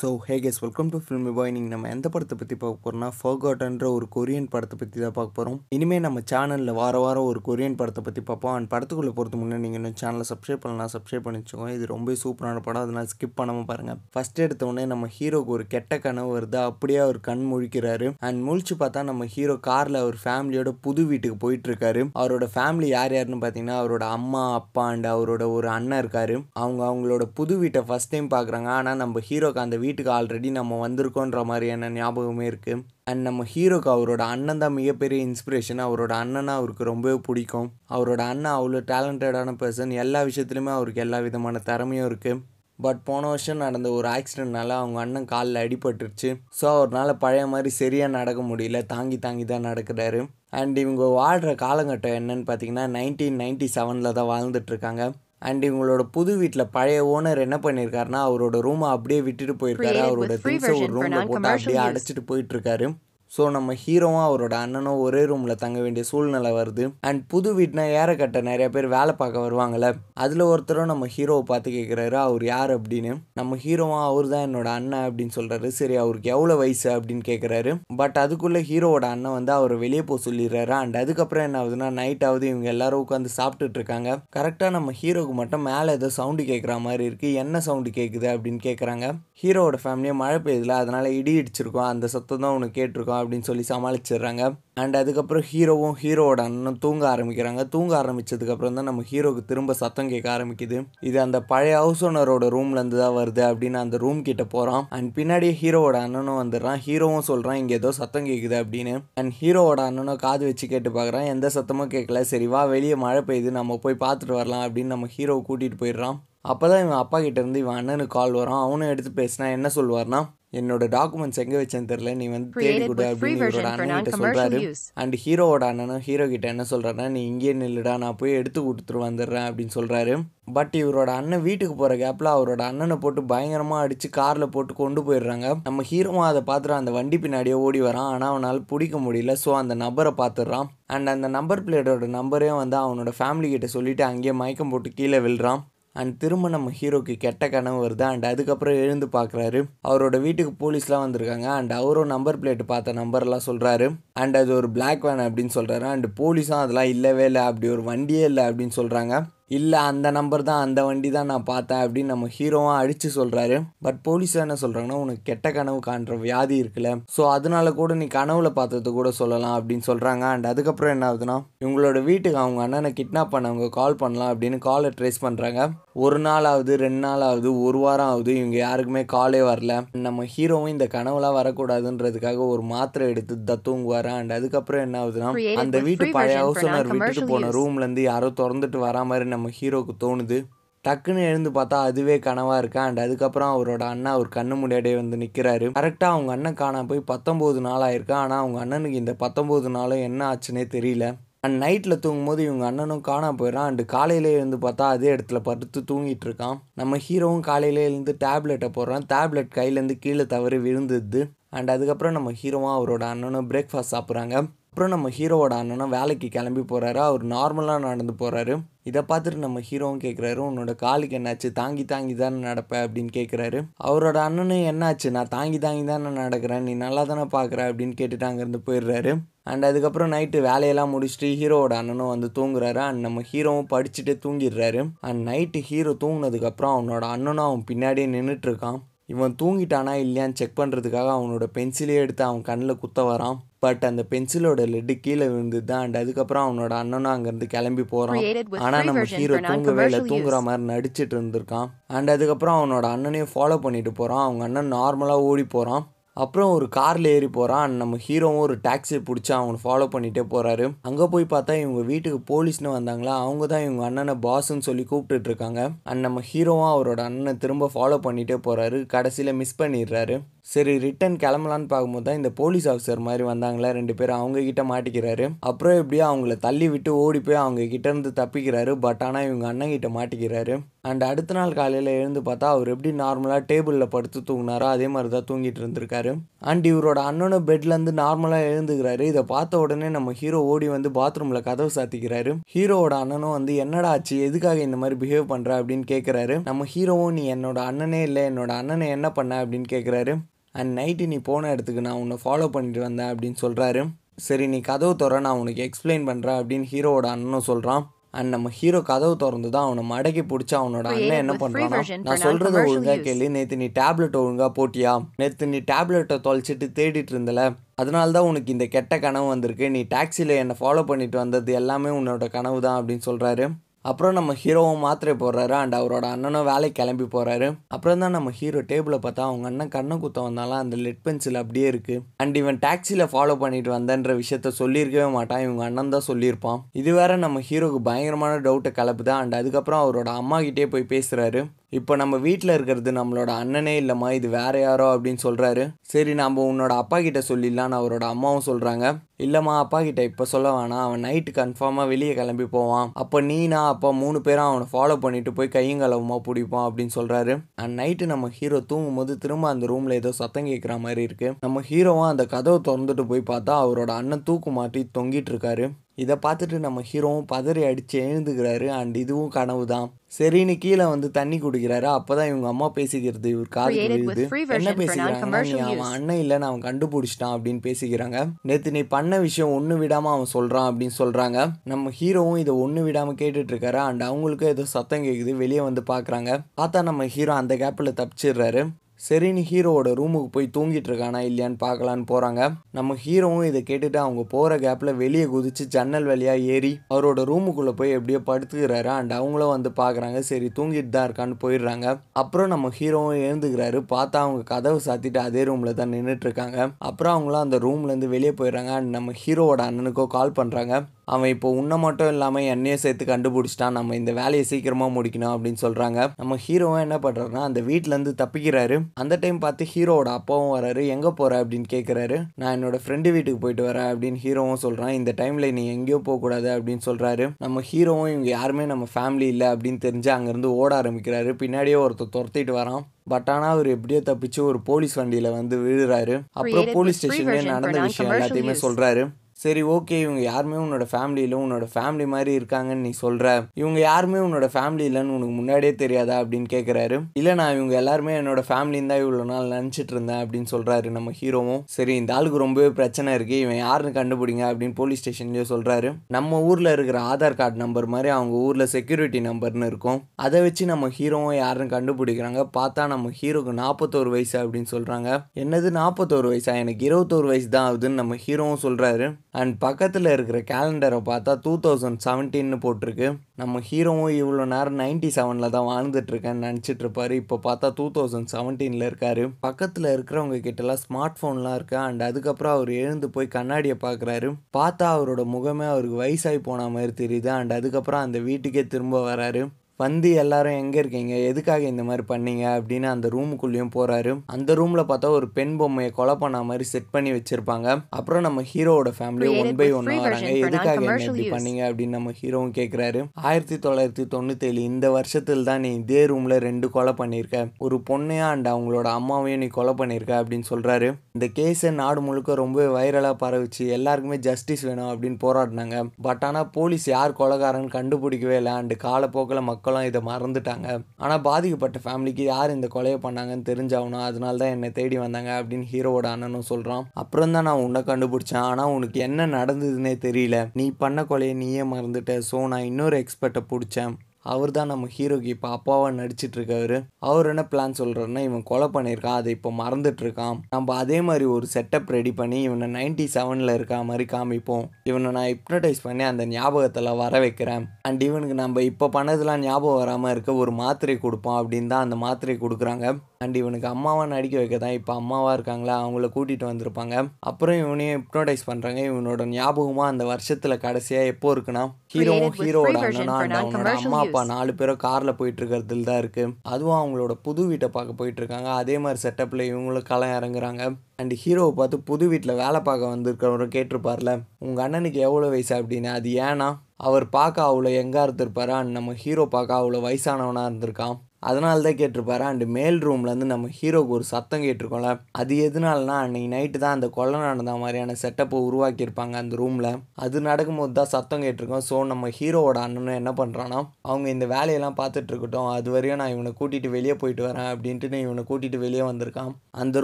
So hey guys welcome to Film Boy நீங்கள் நம்ம எந்த படத்தை பற்றி பார்க்க போகிறோம்னா ஃபர்காட்டன்ற ஒரு கொரியன் படத்தை பற்றி தான் பார்க்க போகிறோம் இனிமேல் நம்ம சேனலில் வார வாரம் ஒரு கொரியன் படத்தை பற்றி பார்ப்போம். அண்ட் படத்துக்குள்ளே போகிறது முன்னே நீங்கள் இன்னும் சேனலை சப்ஸ்கிரைப் பண்ணலாம் சப்ஸ்கிரைப் பண்ணி வச்சுக்கோங்க இது ரொம்ப சூப்பரான படம் அதனால் ஸ்கிப் பண்ணாமல் பாருங்கள் ஃபஸ்ட் எடுத்தோடனே நம்ம ஹீரோக்கு ஒரு கெட்ட கனவு வருது. அப்படியே அவர் கண் முழிக்கிறாரு. அண்ட் முழிச்சு பார்த்தா நம்ம ஹீரோ காரில் அவர் ஃபேமிலியோட புது வீட்டுக்கு போயிட்டு இருக்காரு அவரோட ஃபேமிலி யார் யாருன்னு பார்த்தீங்கன்னா அவரோட அம்மா அப்பா அண்ட் அவரோட ஒரு அண்ணன் இருக்காரு. அவங்க அவங்களோட புது வீட்டை ஃபஸ்ட் டைம் பார்க்குறாங்க. ஆனால் நம்ம ஹீரோக்கு அந்த வீட்டுக்கு ஆல்ரெடி நம்ம வந்திருக்கோன்ற மாதிரியான ஞாபகமே இருக்குது அண்ட் நம்ம ஹீரோக்கு அவரோட அண்ணன் தான் மிகப்பெரிய இன்ஸ்பிரேஷன் அவரோட அண்ணனை அவருக்கு ரொம்பவே பிடிக்கும். அவரோட அண்ணன் அவ்வளோ டேலண்டடான பர்சன் எல்லா விஷயத்துலையுமே அவருக்கு எல்லா விதமான திறமையும் இருக்குது பட் போன வருஷம் நடந்த ஒரு ஆக்சிடென்ட்னால அவங்க அண்ணன் காலில் அடிபட்டுருச்சு. ஸோ அவரால் பழைய மாதிரி சரியாக நடக்க முடியல. தாங்கி தாங்கி தான் நடக்கிறாரு. அண்ட் இவங்க வாழ்கிற காலகட்டம் என்னன்னு பார்த்தீங்கன்னா நைன்டீன் நைன்டி செவனில் தான் வாழ்ந்துட்டுருக்காங்க அண்ட் இவங்களோட புது வீட்டில் பழைய ஓனர் என்ன பண்ணியிருக்காருன்னா அவரோட ரூமை அப்படியே விட்டுட்டு போயிருக்காரு அவரோட திங்ஸை ஒரு ரூமில் போட்டு அப்படியே. அடைச்சிட்டு போயிட்டு இருக்காரு ஸோ நம்ம ஹீரோவும் அவரோட அண்ணனும் ஒரே ரூமில் தங்க வேண்டிய சூழ்நிலை வருது. அண்ட் புது வீட்டுனா ஏறக்கட்ட நிறைய பேர் வேலை பார்க்க வருவாங்கல்ல. அதில் ஒருத்தரும் நம்ம ஹீரோவை பார்த்து கேட்குறாரு அவர் யார்? அப்படின்னு. நம்ம ஹீரோவும் அவர் தான் என்னோட அண்ணன் அப்படின்னு சொல்கிறாரு சரி அவருக்கு எவ்வளோ வயசு? அப்படின்னு கேட்குறாரு பட் அதுக்குள்ளே ஹீரோவோட அண்ணன் வந்து அவரை வெளியே போக சொல்லிடுறாரு. அண்ட் அதுக்கப்புறம் என்ன ஆகுதுன்னா நைட் ஆகுது. இவங்க எல்லாரும் உட்காந்து சாப்பிட்டுட்டு இருக்காங்க. கரெக்டாக நம்ம ஹீரோவுக்கு மட்டும் மேலே ஏதோ சவுண்டு கேட்குற மாதிரி இருக்குது என்ன சவுண்டு கேட்குது அப்படின்னு கேட்குறாங்க ஹீரோவோட ஃபேமிலியை மழை பெய்யுதுல அதனால் இடி இடிச்சிருக்கோம் அந்த சத்தம் தான் உனக்கு கேட்டிருக்கோம். அப்படின்னு சொல்லி சமாளிச்சிடுறாங்க. அண்ட் அதுக்கப்புறம் ஹீரோவும் ஹீரோவோட அண்ணனும் தூங்க ஆரம்பிக்கிறாங்க. தூங்க ஆரம்பிச்சதுக்கப்புறம் தான் நம்ம ஹீரோவுக்கு திரும்ப சத்தம் கேட்க ஆரம்பிக்குது. இது அந்த பழைய ஹவுஸ் ஓனரோட ரூம்லேருந்து தான் வருது அப்படின்னு அந்த ரூம் கிட்ட போகிறான் அண்ட் பின்னாடியே ஹீரோவோட அண்ணனும் வந்துடுறான். ஹீரோவும் சொல்கிறான் இங்கே ஏதோ சத்தம் கேட்குது அப்படின்னு. அண்ட் ஹீரோவோட அண்ணனும் காது வச்சு கேட்டு பார்க்குறான். எந்த சத்தமும் கேட்கல. சரி வா வெளியே மழை பெய்யுது. நம்ம போய் பார்த்துட்டு வரலாம் அப்படின்னு நம்ம ஹீரோவை கூட்டிகிட்டு போயிடுறான். அப்போ தான் இவன் அப்பா கிட்டேருந்து இவன் அண்ணனுக்கு கால் வரும் அவனும் எடுத்து பேசினா என்ன சொல்லுவார்னா என்னோட டாக்குமெண்ட்ஸ் எங்கே வச்சேன்னு தெரியல. நீ வந்து தேடி கொடு அப்படின்னு இவரோட அண்ணன் கிட்ட non-commercial சொல்கிறாரு. அண்ட் ஹீரோவோட அண்ணனும் ஹீரோ கிட்ட என்ன சொல்கிறாருன்னா நீ இங்கேயே நில்லுடா நான் போய் எடுத்து கொடுத்துட்டு வந்துடுறேன் அப்படின்னு சொல்கிறாரு பட் இவரோட அண்ணன் வீட்டுக்கு போகிற கேப்பில் அவரோட அண்ணனை போட்டு பயங்கரமாக அடித்து காரில் போட்டு கொண்டு போயிடுறாங்க. நம்ம ஹீரோவும் அதை பார்த்துட்டு அந்த வண்டி பின்னாடியே ஓடி வரான். ஆனால் அவனால் பிடிக்க முடியல. ஸோ அந்த நபரை பார்த்துடுறான். அண்ட் அந்த நம்பர் பிளேட்டோட நம்பரையும் வந்து அவனோட ஃபேமிலி கிட்ட சொல்லிட்டு அங்கேயே மயக்கம் போட்டு கீழே விழுறான். அண்ட் திரும்ப நம்ம ஹீரோக்கு கெட்ட கனவு வருது. அண்ட் அதுக்கப்புறம் எழுந்து பார்க்குறாரு அவரோட வீட்டுக்கு போலீஸ்லாம் வந்திருக்காங்க. அண்ட் அவரும் நம்பர் பிளேட் பார்த்த நம்பர்லாம் சொல்கிறாரு அண்ட் அது ஒரு பிளாக் வேன் அப்படின்னு சொல்கிறாரு அண்ட் போலீஸும் அதெல்லாம் இல்லவே இல்லை. அப்படி ஒரு வண்டியே இல்லை அப்படின்னு சொல்கிறாங்க இல்லை அந்த நம்பர் தான் அந்த வண்டி தான் நான் பார்த்தேன் அப்படின்னு நம்ம ஹீரோவும் அடித்து சொல்கிறாரு பட் போலீஸ் என்ன சொல்கிறாங்கன்னா உனக்கு கெட்ட கனவு காண்ற வியாதி இருக்குல்ல. ஸோ அதனால கூட நீ கனவுல பார்த்தது கூட சொல்லலாம் அப்படின்னு சொல்கிறாங்க அண்ட் அதுக்கப்புறம் என்ன ஆகுதுன்னா இவங்களோட வீட்டுக்கு அவங்க அண்ணனை கிட்னாப் பண்ணவங்க கால் பண்ணலாம் அப்படின்னு காலை ட்ரேஸ் பண்ணுறாங்க ஒரு நாள் ஆகுது ரெண்டு நாள் ஆகுது ஒரு வாரம் ஆகுது இவங்க யாருக்குமே காலே வரல. நம்ம ஹீரோவும் இந்த கனவுலாம் வரக்கூடாதுன்றதுக்காக ஒரு மாத்திரை எடுத்து தான் தூங்குவார்? அண்ட் அதுக்கப்புறம் என்ன ஆகுதுன்னா அந்த வீட்டு பழைய ஹவுஸ் ஓனர் விட்டுட்டு போன. ரூம்லேருந்து யாரோ திறந்துட்டு வரா மாதிரி நம்ம ஹீரோக்கு தோணுது. டக்குன்னு எழுந்து பார்த்தா அதுவே கனவா இருக்கு? அண்ட் அதுக்கப்புறம் அவரோட அண்ணன் அவர் கண்ணு முன்னாடியே வந்து நிற்கிறாரு கரெக்டாக அவங்க அண்ணன் காணாம போய் பத்தொம்போது நாள் ஆயிருக்கு? ஆனால் அவங்க அண்ணனுக்கு இந்த பத்தொம்போது நாளும் என்ன ஆச்சுன்னே தெரியல. அண்ட் நைட்டில் தூங்கும்போது இவங்க அண்ணனும் காணாம போயிடறான். அண்டு காலையிலே இருந்து பார்த்தா அதே இடத்துல படுத்து தூங்கிட்டு இருக்கான். நம்ம ஹீரோவும் காலையிலே எழுந்து டேப்லெட்டை போடுறான். டேப்லெட் கையிலேருந்து கீழே தவறி விழுந்துது அண்ட் அதுக்கப்புறம் நம்ம ஹீரோவும் அவரோட அண்ணனும் பிரேக்ஃபாஸ்ட் சாப்பிட்றாங்க. அப்புறம் நம்ம ஹீரோவோட அண்ணனும் வேலைக்கு கிளம்பி போகிறாரு அவர் நார்மலாக நடந்து போகிறாரு இதை பார்த்துட்டு நம்ம ஹீரோவும் கேட்குறாரு உன்னோட காலுக்கு என்னாச்சு? தாங்கி தாங்கி தானே நடப்ப? அப்படின்னு கேட்குறாரு அவரோட அண்ணனும் என்னாச்சு? நான் தாங்கி தாங்கி தானே நடக்கிறேன். நீ நல்லா தானே பார்க்குற அப்படின்னு கேட்டுட்டு அங்கேருந்து போயிடுறாரு. அண்ட் அதுக்கப்புறம் நைட்டு வேலையெல்லாம் முடிச்சுட்டு ஹீரோவோட அண்ணனும் வந்து தூங்குறாரு. அண்ட் நம்ம ஹீரோவும் படிச்சுட்டே தூங்கிடுறாரு. அண்ட் நைட்டு ஹீரோ தூங்குனதுக்கப்புறம் அவனோட அண்ணனும் அவன் பின்னாடியே நின்றுட்டு இருக்கான் இவன் தூங்கிட்டானா இல்லையான்னு செக் பண்ணுறதுக்காக அவனோட பென்சிலே எடுத்து அவன் கண்ணில் குத்த வரான். பட் அந்த பென்சிலோட லெட்டு கீழே விழுந்துது. அண்ட் அதுக்கப்புறம் அவனோட அண்ணனும் அங்கேருந்து கிளம்பி போகிறான் ஆனால் நம்ம ஹீரோ தூங்கவே இல்லை. non-commercial தூங்குற. மாதிரி நடிச்சிட்டு இருந்திருக்கான். அண்ட் அதுக்கப்புறம் அவனோட அண்ணனையும் ஃபாலோ பண்ணிட்டு போகிறான் அவங்க அண்ணன் நார்மலாக ஓடி போகிறான் அப்புறம் ஒரு காரில் ஏறி போகிறான் அண்ட் நம்ம ஹீரோவும் ஒரு டாக்ஸியை பிடிச்சி அவனை ஃபாலோ பண்ணிகிட்டே போகிறாரு அங்கே போய் பார்த்தா இவங்க வீட்டுக்கு போலீஸ்னு வந்தாங்களா? அவங்க தான் இவங்க அண்ணனை பாஸ்ன்னு சொல்லி கூப்பிட்டுட்டு இருக்காங்க. அண்ட் நம்ம ஹீரோவும் அவரோட அண்ணனை திரும்ப ஃபாலோ பண்ணிகிட்டே போகிறாரு கடைசியில் மிஸ் பண்ணிடுறாரு. சரி ரிட்டன் கிளம்பலான்னு பார்க்கும்போது தான் இந்த போலீஸ் ஆஃபீஸர் மாதிரி வந்தாங்களா ரெண்டு பேரும் அவங்க கிட்ட மாட்டிக்கிறாரு. அப்புறம் எப்படியோ அவங்கள தள்ளி விட்டு ஓடி போய் அவங்க இருந்து தப்பிக்கிறாரு. பட் ஆனால் இவங்க அண்ணங்கிட்ட மாட்டிக்கிறாரு. அண்ட் அடுத்த நாள் காலையில் எழுந்து பார்த்தா அவர் எப்படி நார்மலாக டேபிளில் படுத்து தூங்கினாரோ அதே மாதிரி தான் தூங்கிட்டு இருந்திருக்காரு. அண்ட் இவரோட அண்ணனும் பெட்லேருந்து நார்மலாக எழுந்துக்கிறாரு. இதை பார்த்த உடனே நம்ம ஹீரோ ஓடி வந்து பாத்ரூமில் கதவு சாத்திக்கிறாரு. ஹீரோவோட அண்ணனும் வந்து என்னடா ஆச்சு? எதுக்காக இந்த மாதிரி பிஹேவ் பண்ணுற அப்படின்னு கேட்குறாரு நம்ம ஹீரோவும் நீ என்னோட அண்ணனே இல்லை. என்னோட அண்ணனை என்ன பண்ண? அப்படின்னு கேட்குறாரு அண்ட் நைட்டு நீ போன இடத்துக்கு நான் உன்னை ஃபாலோ பண்ணிட்டு வந்தேன் அப்படின்னு சொல்கிறாரு சரி நீ கதவு தர நான் உனக்கு எக்ஸ்பிளைன் பண்ணுறேன் அப்படின்னு ஹீரோவோட அண்ணனும் சொல்கிறான் அண்ட் நம்ம ஹீரோ கதவு திறந்து தான் அவனை மடக்கி பிடிச்சி அவனோட அண்ணன் என்ன Created with free பண்ணுறான் version நான் சொல்கிறத non-commercial ஒழுங்கா use. கேளு நேற்று நீ டேப்லெட் ஒழுங்கா போட்டியா? நேற்று நீ டேப்லெட்டை தொலைச்சிட்டு தேடிட்டு இருந்தல. அதனால தான் உனக்கு இந்த கெட்ட கனவு வந்திருக்கு. நீ டாக்ஸியில் என்னை ஃபாலோ பண்ணிட்டு வந்தது எல்லாமே உன்னோட கனவு தான் அப்படின்னு சொல்கிறாரு அப்புறம் நம்ம ஹீரோவும் மாத்திரை போடுறாரு. அண்ட் அவரோட அண்ணனும் வேலைக்கு கிளம்பி போகிறாரு அப்புறம் தான் நம்ம ஹீரோ டேபிளை பார்த்தா அவங்க அண்ணன் கண்ணை குத்த வந்தாலும் அந்த லெட் பென்சில் அப்படியே இருக்குது அண்ட் இவன் டாக்ஸியில் ஃபாலோ பண்ணிட்டு வந்தன்ற விஷயத்த சொல்லியிருக்கவே மாட்டான். இவங்க அண்ணன் தான் சொல்லியிருப்பான். இது வேற நம்ம ஹீரோக்கு பயங்கரமான டவுட்டை கலப்புதான் அண்ட் அதுக்கப்புறம் அவரோட அம்மா கிட்டே போய் பேசுகிறாரு இப்போ நம்ம வீட்டில் இருக்கிறது நம்மளோட அண்ணனே இல்லைம்மா இது வேற யாரோ அப்படின்னு சொல்கிறாரு சரி நம்ம உன்னோட அப்பா கிட்ட சொல்லிடலான்னு அவரோட அம்மாவும் சொல்கிறாங்க இல்லைம்மா அப்பா கிட்ட இப்போ சொல்ல வேணாம். அவன் நைட்டு கன்ஃபார்மாக வெளியே கிளம்பி போவான். அப்போ நீ நான் அப்பா மூணு பேரும் அவனை ஃபாலோ பண்ணிட்டு போய் கையும் களவுமா பிடிப்போம் அப்படின்னு சொல்கிறாரு அண்ட் நைட்டு நம்ம ஹீரோ தூங்கும் போது திரும்ப அந்த ரூமில் ஏதோ சத்தம் கேட்குற மாதிரி இருக்குது நம்ம ஹீரோவும் அந்த கதவை திறந்துட்டு போய் பார்த்தா அவரோட அண்ணன் தூக்கு மாட்டி தொங்கிட்டு இருக்காரு. இதை பார்த்துட்டு நம்ம ஹீரோவும் பதறி அடித்து எழுந்துக்கிறாரு. அண்ட் இதுவும் கனவு தான் சரின்னு கீழே வந்து தண்ணி குடிக்கிறாரு. அப்பதான் இவங்க அம்மா பேசிக்கிறது இவர் with விழுது என்ன பேசிக்கிறாங்கன்னா நீ அவன். அண்ணன் இல்லைன்னு அவன் கண்டுபிடிச்சிட்டான் அப்படின்னு பேசிக்கிறாங்க. நேற்று நீ பண்ண விஷயம் ஒன்று விடாமல் அவன் சொல்கிறான் அப்படின்னு சொல்கிறாங்க நம்ம ஹீரோவும் இதை ஒன்று விடாமல் கேட்டுட்டு இருக்காரு. அண்ட் அவங்களுக்கும் ஏதோ சத்தம் கேட்குது வெளியே வந்து பார்க்குறாங்க பார்த்தா நம்ம ஹீரோ அந்த கேப்பில் தப்பிச்சிடுறாரு. சரின்னு ஹீரோவோட ரூமுக்கு போய் தூங்கிட்டு இருக்கானா இல்லையான்னு பார்க்கலான்னு போகிறாங்க நம்ம ஹீரோவும் இதை கேட்டுட்டு அவங்க போகிற கேப்பில் வெளியே குதிச்சு ஜன்னல் வழியாக ஏறி அவரோட ரூமுக்குள்ளே போய் எப்படியோ படுத்துக்கிறாரு. அண்ட் அவங்களும் வந்து பார்க்குறாங்க சரி தூங்கிட்டு தான் இருக்கான்னு போயிடுறாங்க. அப்புறம் நம்ம ஹீரோவும் எழுந்துக்கிறாரு. பார்த்தா அவங்க கதவு சாத்திட்டு அதே ரூமில் தான் நின்றுட்டு இருக்காங்க. அப்புறம் அவங்களும் அந்த ரூம்லேருந்து வெளியே போயிடுறாங்க. அண்ட் நம்ம ஹீரோவோட அண்ணனுக்கோ கால் பண்ணுறாங்க அவன் இப்போ உன்னை மட்டும் இல்லாமல் என்னையும் சேர்த்து கண்டுபிடிச்சிட்டான். நம்ம இந்த வேலையை சீக்கிரமாக முடிக்கணும் அப்படின்னு சொல்கிறாங்க நம்ம ஹீரோவும் என்ன பண்ணுறாருன்னா அந்த வீட்டிலேருந்து தப்பிக்கிறாரு. அந்த டைம் பார்த்து ஹீரோவோட அப்பாவும் வராரு. எங்கே போகிற அப்படின்னு கேட்குறாரு நான் என்னோட ஃப்ரெண்டு வீட்டுக்கு போயிட்டு வரேன் அப்படின்னு ஹீரோவும் சொல்கிறான் இந்த டைமில் நீ எங்கேயோ போகக்கூடாது அப்படின்னு சொல்கிறாரு நம்ம ஹீரோவும் இவங்க யாருமே நம்ம ஃபேமிலி இல்லை அப்படின்னு தெரிஞ்சு அங்கேருந்து ஓட ஆரம்பிக்கிறாரு. பின்னாடியே ஒருத்தர் துரத்திட்டு வரான். பட் ஆனால் அவர் எப்படியோ தப்பிச்சு ஒரு போலீஸ் வண்டியில் வந்து விழுறாரு. அப்புறம் போலீஸ் ஸ்டேஷன்லேயே நடந்த விஷயம் எல்லாத்தையுமே. சொல்கிறாரு சரி ஓகே இவங்க யாருமே உன்னோட ஃபேமிலியில் உன்னோட ஃபேமிலி மாதிரி இருக்காங்கன்னு நீ சொல்கிற இவங்க யாருமே உன்னோட ஃபேமிலி இல்லைன்னு உனக்கு முன்னாடியே தெரியாதா அப்படின்னு கேட்குறாரு இல்லை நான் இவங்க எல்லாருமே என்னோட ஃபேமிலின்னு தான் இவ்வளோ நாள் நினச்சிட்டு இருந்தேன் அப்படின்னு சொல்கிறாரு நம்ம ஹீரோவும். சரி இந்த ஆளுக்கு ரொம்பவே பிரச்சனை இருக்குது இவன் யாருன்னு கண்டுபிடிங்க அப்படின்னு போலீஸ் ஸ்டேஷன்லேயே சொல்கிறாரு நம்ம ஊரில் இருக்கிற ஆதார் கார்டு நம்பர் மாதிரி அவங்க ஊரில் செக்யூரிட்டி நம்பர்னு இருக்கும். அதை வச்சு நம்ம ஹீரோவும் யாருன்னு கண்டுபிடிக்கிறாங்க. பார்த்தா நம்ம ஹீரோக்கு நாற்பத்தோரு வயசு அப்படின்னு சொல்கிறாங்க என்னது நாற்பத்தோரு வயசா? எனக்கு இருபத்தோரு வயசு தான் ஆகுதுன்னு நம்ம ஹீரோவும் சொல்கிறாரு அண்ட் பக்கத்தில் இருக்கிற கேலண்டரை பார்த்தா டூ தௌசண்ட் செவன்டீன்னு போட்டிருக்கு. நம்ம ஹீரோவும் இவ்வளோ நேரம் நைன்டி செவனில் தான் வாழ்ந்துட்டுருக்கேன்னு நினச்சிட்டு இருப்பாரு இப்போ பார்த்தா டூ தௌசண்ட் செவன்டீனில் இருக்காரு. பக்கத்தில் இருக்கிறவங்க கிட்டலாம் ஸ்மார்ட் ஃபோன்லாம் இருக்கு. அண்ட் அதுக்கப்புறம் அவர் எழுந்து போய் கண்ணாடியை பார்க்குறாரு. பார்த்தா அவரோட முகமே அவருக்கு வயசாகி போன மாதிரி தெரியுது. அண்ட் அதுக்கப்புறம் அந்த வீட்டுக்கே திரும்ப வராரு. வந்து எல்லாரும் எங்கே இருக்கீங்க? எதுக்காக இந்த மாதிரி பண்ணீங்க? அப்படின்னு அந்த ரூமுக்குள்ளேயும் போகிறாரு அந்த ரூமில் பார்த்தா ஒரு பெண் பொம்மையை கொலை பண்ண மாதிரி செட் பண்ணி வச்சிருப்பாங்க. அப்புறம் நம்ம ஹீரோவோட ஃபேமிலி ஒன் பை free வராங்க. எதுக்காக என்ன இப்படி. பண்ணீங்க? அப்படின்னு நம்ம ஹீரோவும் கேட்குறாரு ஆயிரத்தி தொள்ளாயிரத்தி தொண்ணூத்தேழு இந்த வருஷத்தில் தான் நீ இதே ரூமில் ரெண்டு கொலை பண்ணியிருக்க. ஒரு பொண்ணையா அண்ட் அவங்களோட அம்மாவையும் நீ கொலை பண்ணியிருக்க அப்படின்னு சொல்கிறாரு இந்த கேஸை நாடு முழுக்க ரொம்ப வைரலாக பரவிச்சு எல்லாருக்குமே ஜஸ்டிஸ் வேணும் அப்படின்னு போராடினாங்க. பட் ஆனால் போலீஸ் யார் கொலகாரன்னு கண்டுபிடிக்கவே இல்லை. அண்டு காலப்போக்கில் மக்களும் இதை மறந்துட்டாங்க. ஆனால் பாதிக்கப்பட்ட ஃபேமிலிக்கு யார் இந்த கொலையை பண்ணாங்கன்னு தெரிஞ்சாகணும். அதனால தான் என்னை தேடி வந்தாங்க அப்படின்னு ஹீரோவோட அண்ணனும் சொல்கிறான் அப்புறம் தான் நான் உன்னை கண்டுபிடிச்சேன். ஆனால் உனக்கு என்ன நடந்ததுன்னே தெரியல. நீ பண்ண கொலையை நீயே மறந்துட்ட. ஸோ நான் இன்னொரு எக்ஸ்பர்ட்டை பிடிச்சேன். அவர் தான் நம்ம ஹீரோக்கு இப்போ அப்பாவாக நடிச்சிட்ருக்காரு. அவர் என்ன பிளான் சொல்கிறாருன்னா இவன் கொலை பண்ணியிருக்கான் அதை இப்போ மறந்துட்டுருக்கான் நம்ம அதே மாதிரி ஒரு செட்டப் ரெடி பண்ணி இவனை நைன்டி செவனில் இருக்கா மாதிரி காமிப்போம். இவனை நான் ஹிப்னடைஸ் பண்ணி அந்த ஞாபகத்தில் வர வைக்கிறேன். அண்ட் இவனுக்கு நம்ம இப்போ பண்ணதெல்லாம் ஞாபகம் வராமல் இருக்க ஒரு மாத்திரை கொடுப்போம் அப்படின்னு தான் அந்த மாத்திரை கொடுக்குறாங்க. அண்ட் இவனுக்கு அம்மாவா நடிக்க வைக்க தான் இப்போ அம்மாவாக இருக்காங்களா அவங்கள கூட்டிகிட்டு வந்திருப்பாங்க. அப்புறம் இவனையும் ஹிப்னோடைஸ் பண்ணுறாங்க இவனோட ஞாபகமாக அந்த வருஷத்தில் கடைசியாக எப்போ இருக்குன்னா ஹீரோவும் version அண்ணனா அண்ட் அவங்களோட அம்மா அப்பா. நாலு பேரும் காரில் போயிட்டு இருக்கிறதுல தான் இருக்கு. அதுவும் அவங்களோட புது வீட்டை பார்க்க போயிட்டு இருக்காங்க. அதே மாதிரி செட்டப்பில் இவங்களும் களம் இறங்குறாங்க. அண்ட் ஹீரோவை பார்த்து புது வீட்டில் வேலை பார்க்க வந்திருக்கிறவரும் கேட்டிருப்பார்ல உங்கள் அண்ணனுக்கு எவ்வளோ வயசு அப்படின்னு? அது ஏன்னா அவர் பார்க்க அவ்வளோ எங்கே இருந்திருப்பாரு. அண்ட் நம்ம ஹீரோ பார்க்க அவ்வளோ வயசானவனாக இருந்திருக்கான். அதனால தான் கேட்டிருப்பாரு அண்டு மேல் ரூம்லேருந்து நம்ம ஹீரோக்கு ஒரு சத்தம் கேட்டிருக்கோம்ல. அது எதுனாலனா அன்னைக்கு நைட்டு தான் அந்த கொலை நடந்த மாதிரியான செட்டப்பை உருவாக்கியிருப்பாங்க அந்த ரூமில் அது நடக்கும்போது தான் சத்தம் கேட்டிருக்கோம். ஸோ நம்ம ஹீரோவோட அண்ணனும் என்ன பண்ணுறான்னா அவங்க இந்த வேலையெல்லாம் பார்த்துட்டு இருக்கட்டும் அது வரையும் நான் இவனை கூட்டிகிட்டு வெளியே போயிட்டு வரேன் அப்படின்ட்டு நான் இவனை கூட்டிகிட்டு வெளியே வந்திருக்கான். அந்த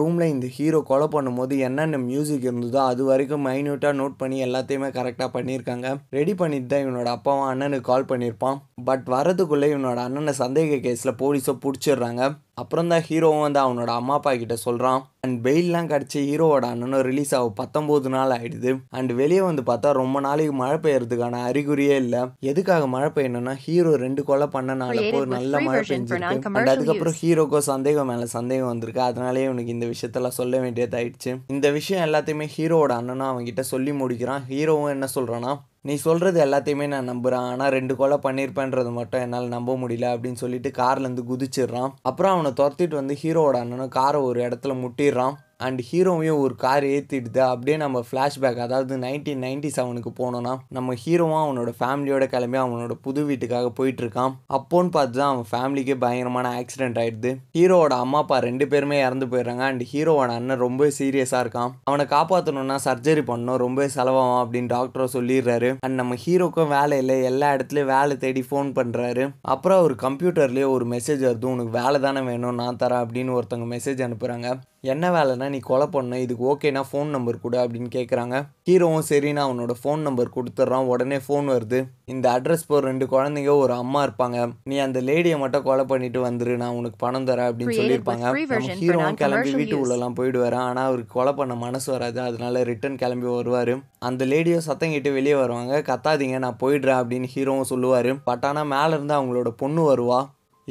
ரூமில் இந்த ஹீரோ கொலை பண்ணும்போது என்னென்ன மியூசிக் இருந்ததோ அது வரைக்கும் மைன்யூட்டாக நோட் பண்ணி எல்லாத்தையுமே கரெக்டாக பண்ணியிருக்காங்க. ரெடி பண்ணிட்டு தான் இவனோட அப்பாவும் அண்ணனுக்கு கால் பண்ணியிருப்பான். பட் வரதுக்குள்ளே இவனோட அண்ணனை சந்தேக கேஸில் போலீஸை பிடிச்சிடுறாங்க. அப்புறம் தான் ஹீரோவும் வந்து அவனோட அம்மா அப்பா கிட்ட சொல்கிறான் அண்ட் பெயிலெலாம் கிடச்சி ஹீரோவோட அண்ணனும் ரிலீஸ் ஆகும் பத்தொம்போது நாள் ஆயிடுது. அண்ட் வெளியே வந்து பார்த்தா ரொம்ப நாளைக்கு மழை பெய்யறதுக்கான அறிகுறியே இல்லை. எதுக்காக மழை பெய்யணும்னா ஹீரோ ரெண்டு கொலை பண்ணனால with நல்ல மழை பெஞ்சிருக்கு. அண்ட் அதுக்கப்புறம் ஹீரோக்கோ சந்தேகம் மேலே சந்தேகம் வந்திருக்கு. அதனாலே இவனுக்கு இந்த விஷயத்தெல்லாம் சொல்ல வேண்டியதாயிடுச்சு. இந்த விஷயம் எல்லாத்தையுமே ஹீரோவோட அண்ணனும் அவன்கிட்ட சொல்லி முடிக்கிறான். ஹீரோவும் என்ன சொல்கிறான்னா நீ சொல்கிறது எல்லாத்தையுமே நான் நம்புகிறேன் ஆனால் ரெண்டு கொலை பண்ணியிருப்பேன்றது மட்டும் என்னால் நம்ப முடியல அப்படின்னு சொல்லிட்டு கார்லேருந்து குதிச்சிடுறான். அப்புறம் அவனை துரத்திட்டு வந்து ஹீரோவோட அண்ணனும் காரை ஒரு இடத்துல முட்டிடுறான். அண்ட் ஹீரோவையும் ஒரு கார் ஏற்றிடுது அப்படியே நம்ம ஃப்ளாஷ்பேக் அதாவது நைன்டீன் நைன்டி செவனுக்கு போனோன்னா நம்ம ஹீரோவும் அவனோட ஃபேமிலியோட கிளம்பி அவனோட புது வீட்டுக்காக போயிட்டு இருக்கான் அப்போன்னு பார்த்து தான் அவன் ஃபேமிலிக்கே பயங்கரமான ஆக்சிடென்ட் ஆயிடுது. ஹீரோவோட அம்மா அப்பா ரெண்டு பேருமே இறந்து போயிடுறாங்க. அண்ட் ஹீரோவோட அண்ணன் ரொம்ப சீரியஸாக இருக்கான். அவனை காப்பாற்றணும்னா சர்ஜரி பண்ணணும் ரொம்ப செலவாகும் அப்படின்னு டாக்டரும் சொல்லிடுறாரு. அண்ட் நம்ம ஹீரோக்கும் வேலை இல்லை. எல்லா இடத்துலையும் வேலை தேடி ஃபோன் பண்ணுறாரு அப்புறம் ஒரு கம்ப்யூட்டர்லேயே ஒரு மெசேஜ் வருது. உனக்கு வேலை தானே வேணும் நான் தரேன் அப்படின்னு ஒருத்தவங்க மெசேஜ் அனுப்புகிறாங்க என்ன வேலைன்னா நீ கொலை பண்ண இதுக்கு ஓகேனா ஃபோன் நம்பர் கொடு அப்படின்னு கேட்குறாங்க ஹீரோவும் சரின்னு அவனோட ஃபோன் நம்பர் கொடுத்துட்றான். உடனே ஃபோன் வருது. இந்த அட்ரஸ் போகிற ரெண்டு குழந்தைங்க ஒரு அம்மா இருப்பாங்க. நீ அந்த லேடியை மட்டும் கொலை பண்ணிட்டு வந்துரு நான் உனக்கு பணம் தரேன் அப்படின்னு சொல்லியிருப்பாங்க. நம்ம ஹீரோவும் கிளம்பி வீட்டு use. உள்ளலாம் போயிடுவாரு. ஆனால் அவருக்கு கொலை பண்ண மனசு வராது. அதனால ரிட்டர்ன் கிளம்பி வருவார். அந்த லேடியோ சத்தம் கேட்டு வெளியே வருவாங்க. கத்தாதீங்க நான் போயிடுறேன் அப்படின்னு ஹீரோவும் சொல்லுவார். பட் ஆனால் மேலே இருந்து அவங்களோட பொண்ணு வருவா.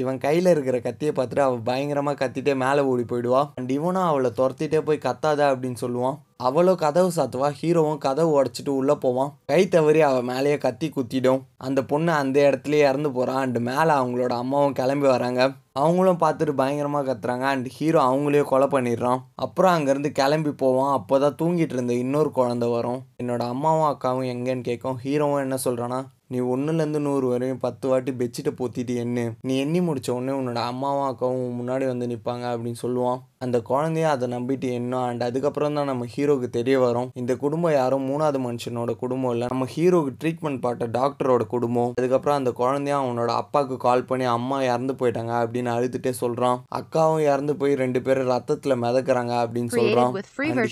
இவன் கையில் இருக்கிற கத்தியை பார்த்துட்டு அவள் பயங்கரமாக கத்திட்டே மேலே ஓடி போயிடுவா. அண்ட் இவனும் அவளை துரத்திட்டே போய் கத்தாத அப்படின்னு சொல்லுவான். அவளோ கதவு சாத்துவா ஹீரோவும் கதவு உடச்சிட்டு உள்ளே போவான். கை தவறி அவள் மேலேயே கத்தி குத்திடும். அந்த பொண்ணு அந்த இடத்துலயே இறந்து போகிறான் அண்ட் மேலே அவங்களோட அம்மாவும் கிளம்பி வராங்க. அவங்களும் பார்த்துட்டு பயங்கரமாக கத்துறாங்க. அண்ட் ஹீரோ அவங்களையும் கொலை பண்ணிடுறான். அப்புறம் அங்கேருந்து கிளம்பி போவான். அப்போ தான் தூங்கிட்டு இருந்த இன்னொரு குழந்தை வரும். என்னோட அம்மாவும் அக்காவும் எங்கேன்னு கேட்கும். ஹீரோவும் என்ன சொல்கிறான்னா நீ ஒன்றுலேருந்து நூறு வரையும் பத்து வாட்டி பெட்ஷீட்டை போத்திட்டு எண்ணு. நீ எண்ணி முடித்த உடனே உன்னோட அம்மாவும் அக்காவும் முன்னாடி வந்து நிற்பாங்க அப்படின்னு சொல்லுவான். அந்த குழந்தைய அதை நம்பிட்டு எண்ணும் அண்ட் அதுக்கப்புறம் தான் நம்ம ஹீரோக்கு தெரிய வரும். இந்த குடும்பம் யாரும் மூணாவது மனுஷனோட குடும்பம் இல்லை. நம்ம ஹீரோக்கு ட்ரீட்மெண்ட் பார்த்த டாக்டரோட குடும்பம். அதுக்கப்புறம் அந்த குழந்தைய அவனோட அப்பாவுக்கு கால் பண்ணி அம்மா இறந்து போயிட்டாங்க அப்படின்னு அழுதுட்டே சொல்கிறான் அக்காவும் இறந்து போய் ரெண்டு பேரும் ரத்தத்தில் மிதக்குறாங்க அப்படின்னு சொல்கிறான்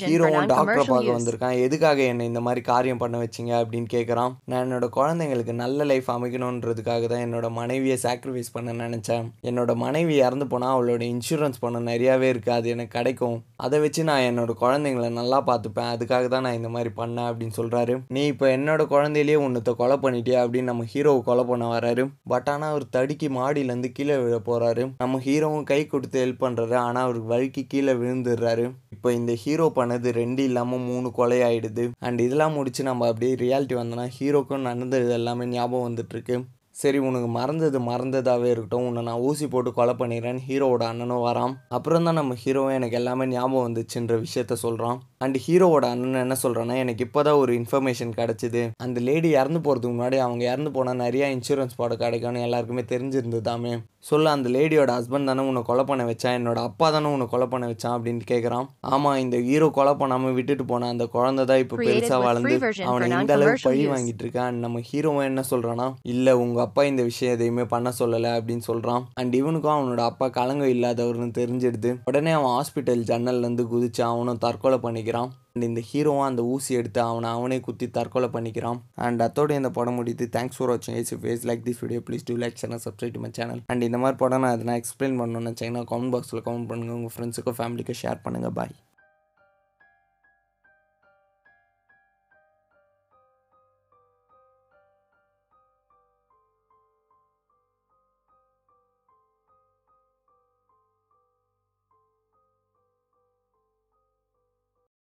ஹீரோவும் டாக்டரை பார்க்க. வந்திருக்கான். எதுக்காக என்னை இந்த மாதிரி காரியம் பண்ண வச்சீங்க? அப்படின்னு கேட்குறான் நான் என்னோட குழந்தைங்களுக்கு நல்ல லைஃப் அமைக்கணுன்றதுக்காக தான் என்னோட மனைவியை சாக்ரிஃபைஸ் பண்ண நினச்சேன். என்னோட மனைவி இறந்து போனால் அவளோட இன்சூரன்ஸ் பணம் நிறையாவே இருக்குது அது எனக்கு கிடைக்கும். அதை வச்சு நான் என்னோட குழந்தைங்கள நல்லா பார்த்துப்பேன். அதுக்காக தான் நான் இந்த மாதிரி பண்ணேன் அப்படின்னு சொல்கிறாரு நீ இப்போ என்னோட குழந்தையிலேயே ஒன்றுத்த கொலை பண்ணிட்டியா அப்படின்னு நம்ம ஹீரோவை கொலை பண்ண வராரு பட் ஆனால் அவர் தடுக்கி மாடியிலேருந்து கீழே விழ போகிறாரு நம்ம ஹீரோவும் கை கொடுத்து ஹெல்ப் பண்ணுறாரு ஆனால் அவருக்கு வழுக்கி கீழே விழுந்துடுறாரு. இப்போ இந்த ஹீரோ பண்ணது ரெண்டு இல்லாமல் மூணு கொலை ஆகிடுது அண்ட் இதெல்லாம் முடிச்சு நம்ம அப்படியே ரியாலிட்டி வந்தோம்னா ஹீரோக்கும் நடந்தது எல்லாமே ஞாபகம் வந்துட்டு இருக்கு. சரி உனக்கு மறந்தது மறந்ததாகவே இருக்கட்டும். உன்னை நான் ஊசி போட்டு கொலை பண்ணிடுறேன் ஹீரோவோட அண்ணனும் வரான். அப்புறம் தான் நம்ம ஹீரோவும் எனக்கு எல்லாமே ஞாபகம் வந்துச்சுன்ற விஷயத்த சொல்கிறான் அண்ட் ஹீரோவோட அண்ணன் என்ன சொல்கிறான்னா எனக்கு இப்போ தான் ஒரு இன்ஃபர்மேஷன் கிடச்சிது. அந்த லேடி இறந்து போகிறதுக்கு முன்னாடி அவங்க இறந்து போனால் நிறையா இன்சூரன்ஸ் போட கிடைக்கும்னு எல்லாருக்குமே தெரிஞ்சிருந்ததாமே சொல்ல அந்த லேடியோட ஹஸ்பண்ட் தானே உன்னை கொலை பண்ண வச்சான் என்னோட அப்பா தானே உன்னை கொலை பண்ண வச்சான் அப்படின்னு கேட்குறான் ஆமாம் இந்த ஹீரோ கொலை பண்ணாமல் விட்டுட்டு போன அந்த குழந்தை தான் இப்போ பெருசாக வளர்ந்து அவனை இந்த அளவுக்கு பழி. வாங்கிட்டு இருக்கான். நம்ம ஹீரோவும் என்ன சொல்கிறான்னா இல்லை உங்கள் அப்பா இந்த விஷயம் எதையுமே பண்ண சொல்லலை அப்படின்னு சொல்கிறான் அண்ட் இவனுக்கும் அவனோட அப்பா கலங்கம் இல்லாதவர்னு தெரிஞ்சிடுது. உடனே அவன் ஹாஸ்பிட்டல் ஜன்னல்லேருந்து குதிச்சு அவனும் தற்கொலை பண்ணிக்கிறான் அண்ட் இந்த ஹீரோவும் அந்த ஊசி எடுத்து அவனை அவனே குத்தி தற்கொலை பண்ணிக்கிறான். அண்ட் அத்தோட இந்த படம் முடியுது தேங்க்ஸ் ஃபார் வாட்சிங் ஏசி face like this video please do like channel subscribe my channel and இந்த மாதிரி படம் நான் எதனா எக்ஸ்பிளைன் பண்ணணும்னு நினச்சிங்கன்னா கமெண்ட் பாக்ஸில் கமெண்ட் பண்ணுங்கள் உங்கள் ஃப்ரெண்ட்ஸுக்கும் ஃபேமிலிக்கும் ஷேர் பண்ணுங்கள் பாய்